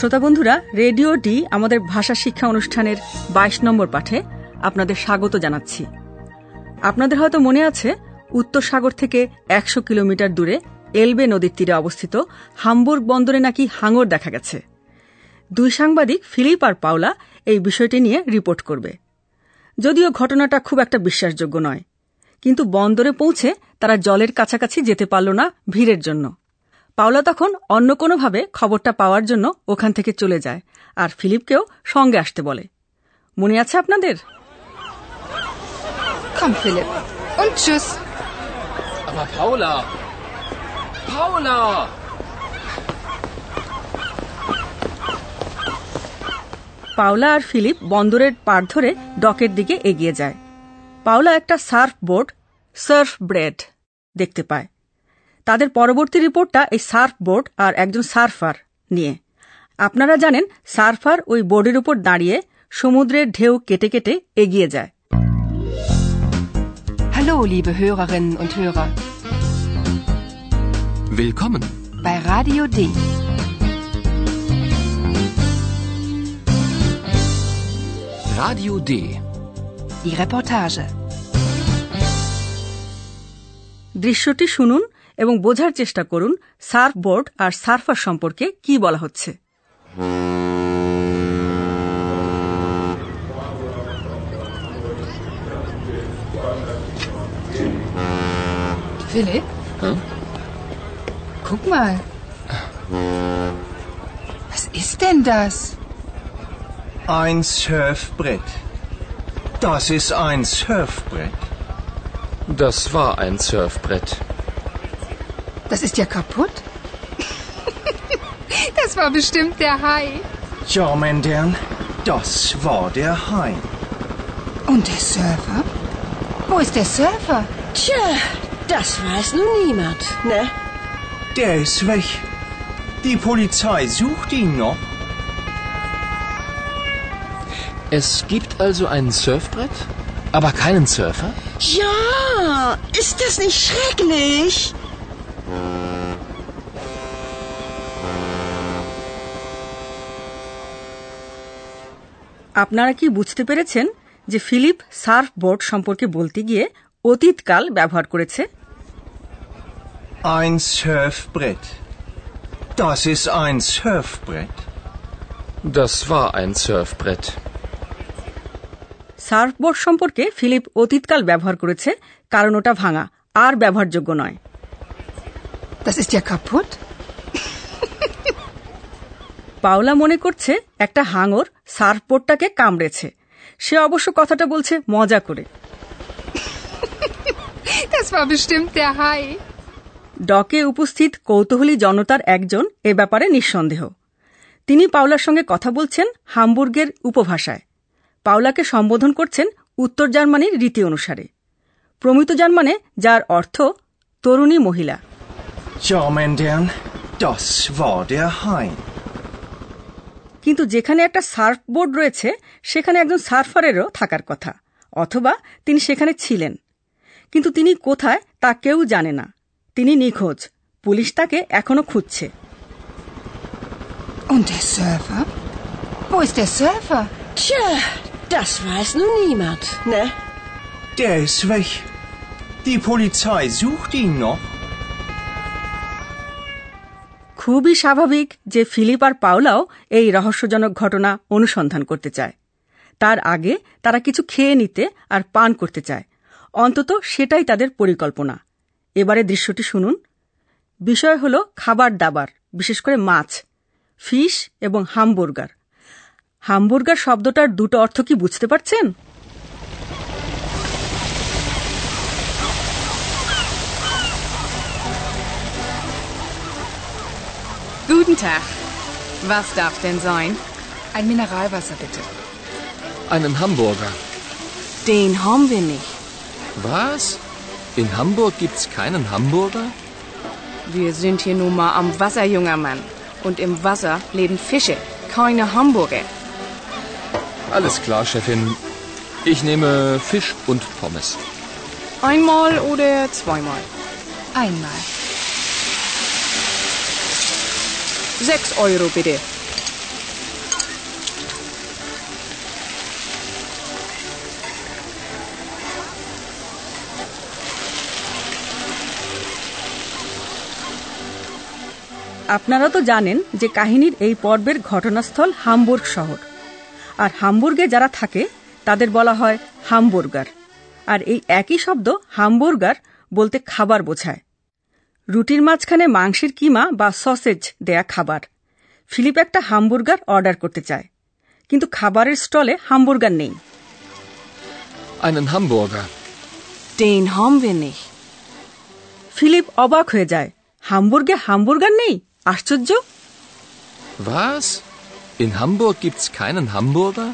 শ্রোতা বন্ধুরা, radio D আমাদের ভাষা শিক্ষা অনুষ্ঠানের ২২ নম্বর পাঠে আপনাদের স্বাগত জানাচ্ছি। আপনাদের হয়তো মনে আছে, উত্তর সাগর থেকে একশো কিলোমিটার দূরে এলবে নদীর তীরে অবস্থিত হামবুর্গ বন্দরে নাকি হাঙর দেখা গেছে। দুই সাংবাদিক ফিলিপ আর পাওলা এই বিষয়টি নিয়ে রিপোর্ট করবে। যদিও ঘটনাটা খুব একটা বিশ্বাসযোগ্য নয়, কিন্তু বন্দরে পৌঁছে তারা জলের কাছাকাছি যেতে পারল না ভিড়ের জন্য। পাওলা তখন অন্য কোনোভাবে খবরটা পাওয়ার জন্য ওখান থেকে চলে যায় আর ফিলিপকেও সঙ্গে আসতে বলে মনে আছে আপনাদের Komm, Philipp. Und tschüss. Aber Paula! Paula! Paula আর ফিলিপ বন্দরের পাড় ধরে ডকের দিকে এগিয়ে যায় পাওলা একটা সার্ফ বোর্ড সার্ফ ব্রেড দেখতে পায় তাদের পরবর্তী রিপোর্টটা এই সার্ফ বোর্ড আর একজন সার্ফার নিয়ে আপনারা জানেন সার্ফার ওই বোর্ডের উপর দাঁড়িয়ে সমুদ্রের ঢেউ কেটে কেটে এগিয়ে যায় Hallo, liebe Hörerinnen und Hörer. Willkommen. Bei Radio D. Radio D. Die Reportage. দৃশ্যটি শুনুন এবং বোঝার চেষ্টা করুন সার্ফ বোর্ড আর সার্ফার সম্পর্কে কি বলা হচ্ছে Philipp? Guck mal. Was ist denn das? Ein Surfbrett. Das ist ein Surfbrett. Das war ein Surfbrett. Das ist ja kaputt. das war bestimmt der Hai. Ja, mein Herrn, das war der Hai. Und der Surfer? Wo ist der Surfer? Tja, das weiß nun niemand, ne? Der ist weg. Die Polizei sucht ihn noch. Es gibt also ein Surfbrett, aber keinen Surfer? Ja, ist das nicht schrecklich? আপনারা কি বুঝতে পেরেছেন যে Philip Surf board সম্পর্কে বলতে গিয়ে অতীতকাল ব্যবহার করেছে Ein Surfbrett. Das ist ein Surfbrett. Das war ein Surfbrett. Surfboard সম্পর্কে ফিলিপ অতীতকাল ব্যবহার করেছে কারণ ওটা ভাঙা আর ব্যবহারযোগ্য নয় Das ist ja kaputt. Paula মনে করছে একটা হাঙর সার্ফবোর্ডটাকে কামড়েছে। সে অবশ্য কথাটা বলছে মজা করে. ডকে উপস্থিত কৌতূহলী জনতার একজন এ ব্যাপারে নিঃসন্দেহ। তিনি পাওলার সঙ্গে কথা বলছেন হামবুর্গের উপভাষায়। পাওলাকে সম্বোধন করছেন উত্তর জার্মানির রীতি অনুসারে। প্রমিত জার্মানে যার অর্থ তরুণী মহিলা। চমেন্ডিয়ান কিন্তু যেখানে একটা সার্ফ বোর্ড রয়েছে সেখানে একজন সার্ফারেরও থাকার কথা অথবা তিনি সেখানে ছিলেন। কিন্তু তিনি কোথায় তা কেউ জানে না। তিনি নিখোঁজ। পুলিশ তাকে এখনও খুঁজছে। Die Polizei sucht ihn noch. খুবই স্বাভাবিক যে ফিলিপ আর পাওলাও এই রহস্যজনক ঘটনা অনুসন্ধান করতে চায়। তার আগে তারা কিছু খেয়ে নিতে আর পান করতে চায়। অন্তত সেটাই তাদের পরিকল্পনা। এবারে দৃশ্যটি শুনুন। বিষয় হল খাবার দাবার, বিশেষ করে মাছ, ফিশ এবং হামবুর্গার। হামবুর্গার শব্দটার দুটো অর্থ কি বুঝতে পারছেন? Guten Tag. Was darf denn sein? Ein Mineralwasser bitte. Einen Hamburger. Den haben wir nicht. Was? In Hamburg gibt's keinen Hamburger? Wir sind hier nun mal am Wasser, junger Mann. Und im Wasser leben Fische, keine Hamburger. Alles klar, Chefin. Ich nehme Fisch und Pommes. Einmal oder zweimal? Einmal. Sechs Euro bitte. আপনারা তো জানেন যে কাহিনীর এই পর্বের ঘটনাস্থল Hamburg শহর। আর হামবুর্গে যারা থাকে, তাদের বলা হয় হামবুর্গার। আর এই একই শব্দ হামবুর্গার বলতে খাবার বোঝায়। রুটির মাঝখানে মাংসের কিমা বা সসেজ দেয়া খাবার ফিলিপ একটা হামবুর্গার অর্ডার করতে চায় কিন্তু খাবারের স্টলে হামবুর্গার নেই Einen Hamburger. Den haben wir nicht. Philipp অবাক হয়ে যায় হামবুর্গে হামবুর্গার নেই আশ্চর্য Was? In Hamburg gibt's keinen Hamburger?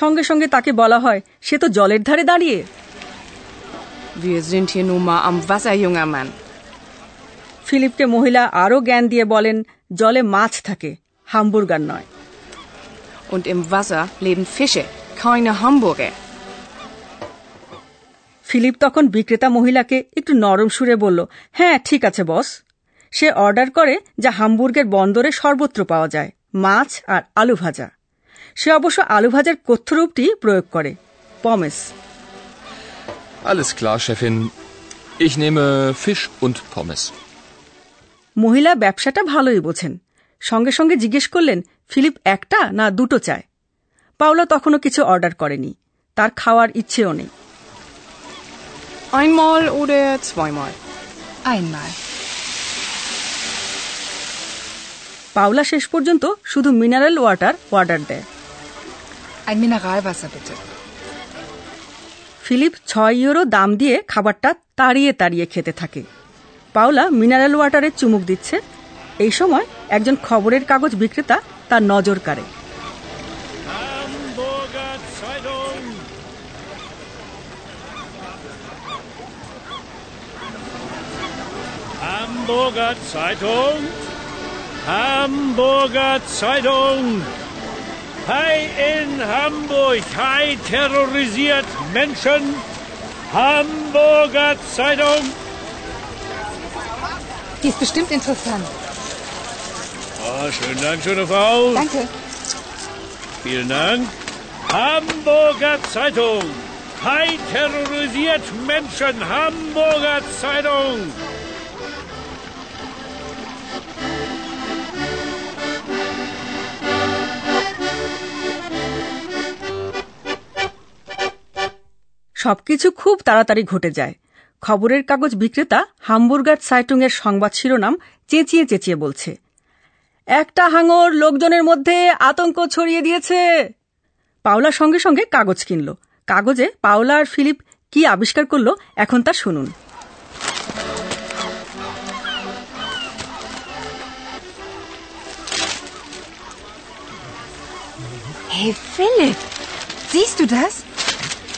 সঙ্গে সঙ্গে তাকে বলা হয় সে তো জলের ধারে দাঁড়িয়ে Wir sind hier nun mal am Wasser, junger Mann. ফিলিপকে মহিলা আরও জ্ঞান দিয়ে বলেন জলে মাছ থাকে হামবুর্গার নয় Und im Wasser leben Fische, keine Hamburger. Philipp তখন বিক্রেতা মহিলাকে একটু নরম সুরে বলল হ্যাঁ ঠিক আছে বস সে অর্ডার করে যা হামবুর্গের বন্দরে সর্বত্র পাওয়া যায় মাছ আর আলু ভাজা সে অবশ্য আলু ভাজার কথ্যরূপটি প্রয়োগ করে পমেস Alles klar, Chefin. Ich nehme Fisch und Pommes. মহিলা ব্যবসাটা ভালোই বোঝেন সঙ্গে সঙ্গে জিজ্ঞেস করলেন ফিলিপ একটা না দুটো চায় পাওলা তখনও কিছু অর্ডার করেনি তার খাওয়ার ইচ্ছেও নেই Einmal oder zweimal? Einmal. Paula শেষ পর্যন্ত শুধু মিনারেল ওয়াটার অর্ডার দেয় Ein Mineralwasser bitte. ফিলিপ ছয় ইউরো দাম দিয়ে খাবারটা তাড়িয়ে তাড়িয়ে খেতে থাকে পাওলা মিনারেল ওয়াটারে চুমুক দিচ্ছে এই সময় একজন খবরের কাগজ বিক্রেতা তার নজর কাড়ে Hamburger Zeitung. Hamburger Zeitung. Hai in Hamburg. Hai terrorisiert Menschen. Hamburger Zeitung. Die ist bestimmt interessant. Oh, schönen Dank, schöne Frau. Danke. Vielen Dank. Hamburger Zeitung. Hai terrorisiert Menschen. Hamburger Zeitung. সবকিছু খুব তাড়াতাড়ি ঘটে যায় খবরের কাগজ বিক্রেতা hamburger সাইটুং এর সংবাদ শিরোনাম চেঁচিয়ে চেঁচিয়ে বলছে একটা হাঙর লোকজনের মধ্যে আতঙ্ক ছড়িয়ে দিয়েছে পাওলা সঙ্গে সঙ্গে কাগজ কিনল কাগজে পাওলা আর ফিলিপ কি আবিষ্কার করল এখন তা শুনুন Hey Philipp, siehst du das?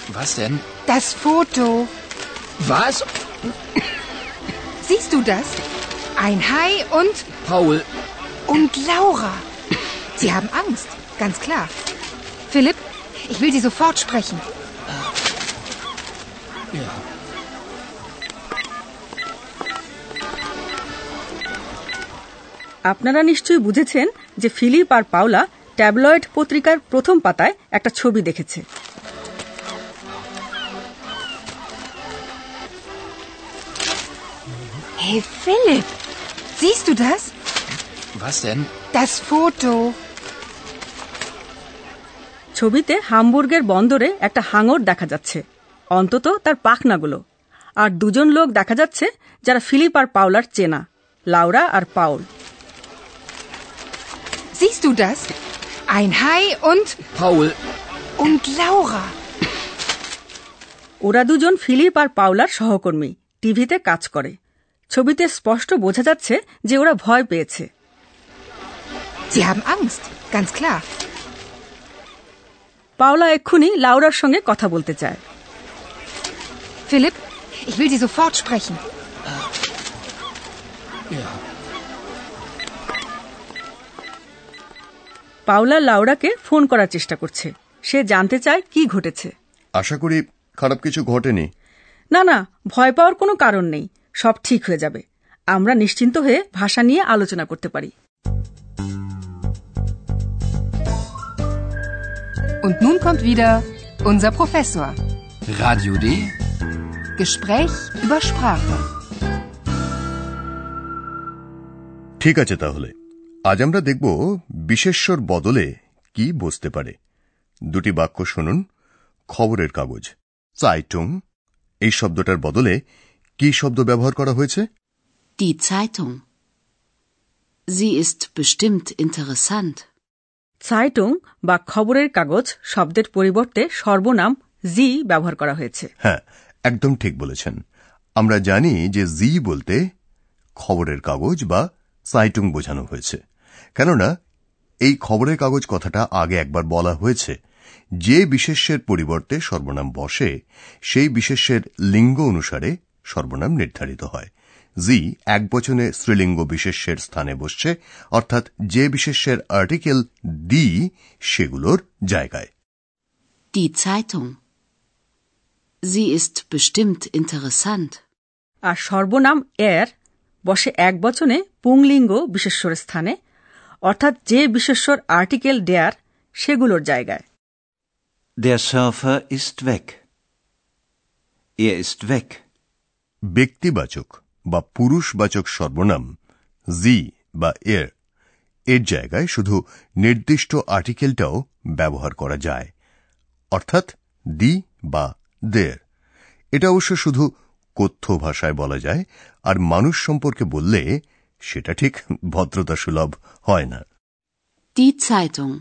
Was denn? Das Foto. Was? Siehst du das? Ein Hai und Paul, und Laura. Sie haben Angst, ganz klar. Philipp, ich will Sie sofort sprechen. ja. আপনারা নিশ্চয়ই বুঝেছেন যে Philip আর Paula tabloid পত্রিকার প্রথম পাতায় একটা ছবি দেখেছে Hey Philipp, siehst du das? Was denn? Das Foto. ছবিতে হামবুর্গের বন্দরে একটা হাঙর দেখা যাচ্ছে অন্তত তার পাখনাগুলো আর দুজন লোক দেখা যাচ্ছে যারা ফিলিপ আর পাওলার চেনা লাউরা আর Paul Siehst du das? Ein Hai und Paul, und Laura. ওরা দুজন ফিলিপ আর পাওলার সহকর্মী টিভিতে কাজ করে ছবিতে স্পষ্ট বোঝা যাচ্ছে যে ওরা ভয় পেয়েছে। Sie haben Angst, ganz klar. Paula এক্ষুনি লাউরার সঙ্গে কথা বলতে চায়। Philipp, ich will Sie sofort sprechen. Paula লাউরাকে phone করার চেষ্টা করছে। সে জানতে চায় কি ঘটেছে। আশা করি খারাপ কিছু ঘটেনি। না না ভয় পাওয়ার কোনো কারণ নেই। সব ঠিক হয়ে যাবে আমরা নিশ্চিন্ত হয়ে ভাষা নিয়ে আলোচনা করতে পারি Und nun kommt wieder unser Professor. Radio D. Gespräch über Sprache. ঠিক আছে তাহলে আজ আমরা দেখব বিশেষ্বর বদলে কি বসতে পারে দুটি বাক্য শুনুন খবরের কাগজ চাইটুং এই শব্দটার বদলে কি শব্দ ব্যবহার করা হয়েছে? Die Zeitung. Sie ist bestimmt interessant. সাইটুং বা খবরের কাগজ শব্দের পরিবর্তে সর্বনাম জি ব্যবহার করা হয়েছে। হ্যাঁ একদম ঠিক বলেছেন। আমরা জানি যে জি বলতে খবরের কাগজ বা সাইটুং বোঝানো হয়েছে। কেননা এই খবরের কাগজ কথাটা আগে একবার বলা হয়েছে। যে বিশেষ্যের পরিবর্তে সর্বনাম বসে সেই বিশেষ্যের লিঙ্গ অনুসারে সর্বনাম নির্ধারিত হয় জি এক বচনে স্ত্রীলিঙ্গ বিশেষ্যের স্থানে বসছে অর্থাৎ যে বিশেষ্যের আর্টিকেল দি সেগুলোর জায়গায় Die Zeitung. Sie ist bestimmt interessant. আর সর্বনাম এর বসে এক বচনে পুংলিঙ্গ বিশেষ্যর স্থানে অর্থাৎ যে বিশেষ্যর আর্টিকেল ডেয়ার সেগুলোর জায়গায় Der Surfer ist weg. Er ist weg. ব্যক্তিবাচক বা পুরুষবাচক সর্বনাম জি বা এর এর জায়গায় শুধু নির্দিষ্ট আর্টিকেলটাও ব্যবহার করা যায় অর্থাৎ দি বা দের এটা অবশ্য শুধু কথ্য ভাষায় বলা যায় আর মানুষ সম্পর্কে বললে সেটা ঠিক ভদ্রতা সুলভ হয় না Die Zeitung.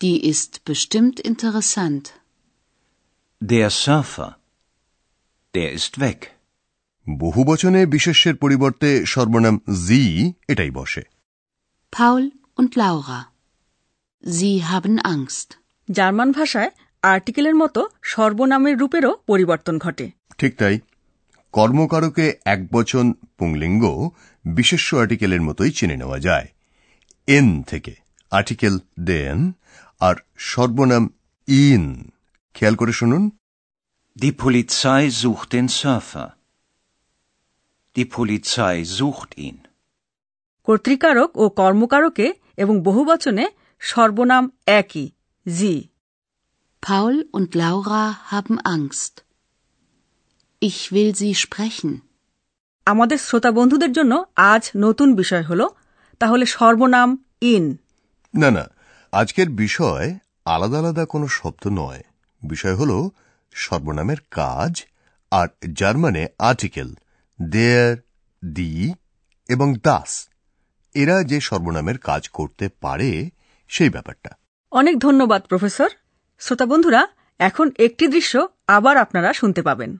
Die ist bestimmt interessant. Der Surfer. Der ist weg. বহুবচনে বিশেষ্যের পরিবর্তে সর্বনাম জি এটাই বসে Paul und Laura. Sie haben Angst. German ভাষায় আর্টিকেলের মতো সর্বনামের রূপেরও পরিবর্তন ঘটে ঠিক তাই কর্মকারকে একবচন পুংলিঙ্গ বিশেষ্য আর্টিকেলের মতোই চিনে নেওয়া যায় এন থেকে আর্টিকেল দেন আর সর্বনাম ইন খেয়াল করে শুনুন Die Polizei sucht den Surfer. Die Polizei sucht ihn. কর্তৃকারক ও কর্মকারকে এবং বহুবচনে সর্বনাম একই জি Paul und Laura haben Angst. Ich will sie sprechen. আমাদের শ্রোতা বন্ধুদের জন্য আজ নতুন বিষয় হল তাহলে সর্বনাম ইন না না আজকের বিষয় আলাদা আলাদা কোনো শব্দ নয় বিষয় হল সর্বনামের কাজ আর জার্মানে আর্টিকেল দেয়ার, দি এবং দাস। এরা যে সর্বনামের কাজ করতে পারে, সেই ব্যাপারটা। অনেক ধন্যবাদ, প্রফেসর। শ্রোতা বন্ধুরা, এখন একটি দৃশ্য আবার আপনারা শুনতে পাবেন।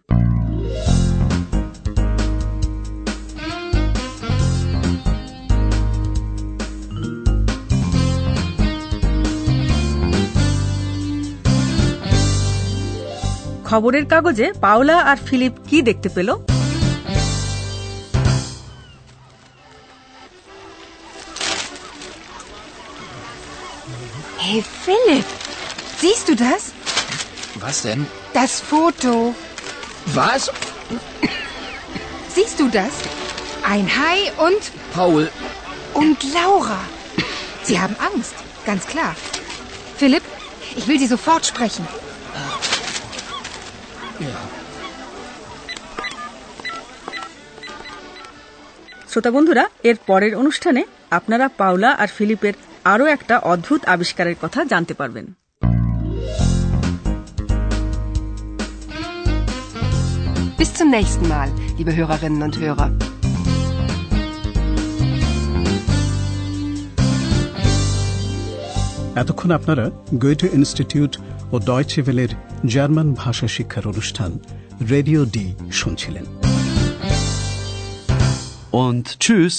খবরের কাগজে পাওলা আর ফিলিপ কি দেখতে পেল? Hey, Philipp, siehst du das? Was denn? Das Foto. Was? Siehst du das? Ein Hai und... Paul, und Laura. Sie haben Angst, ganz klar. Philipp, ich will Sie sofort sprechen. শ্রোতা বন্ধুরা এর পরের অনুষ্ঠানে আপনারা পাওলা আর ফিলিপের আরও একটা অদ্ভুত আবিষ্কারের কথা জানতে পারবেন Bis zum nächsten Mal, liebe Hörerinnen und Hörer. এতক্ষণ আপনারা গোয়েটে ইনস্টিটিউট ও ডয়চেভেলের জার্মান ভাষা শিক্ষার অনুষ্ঠান রেডিও ডি শুনছিলেন Und tschüss.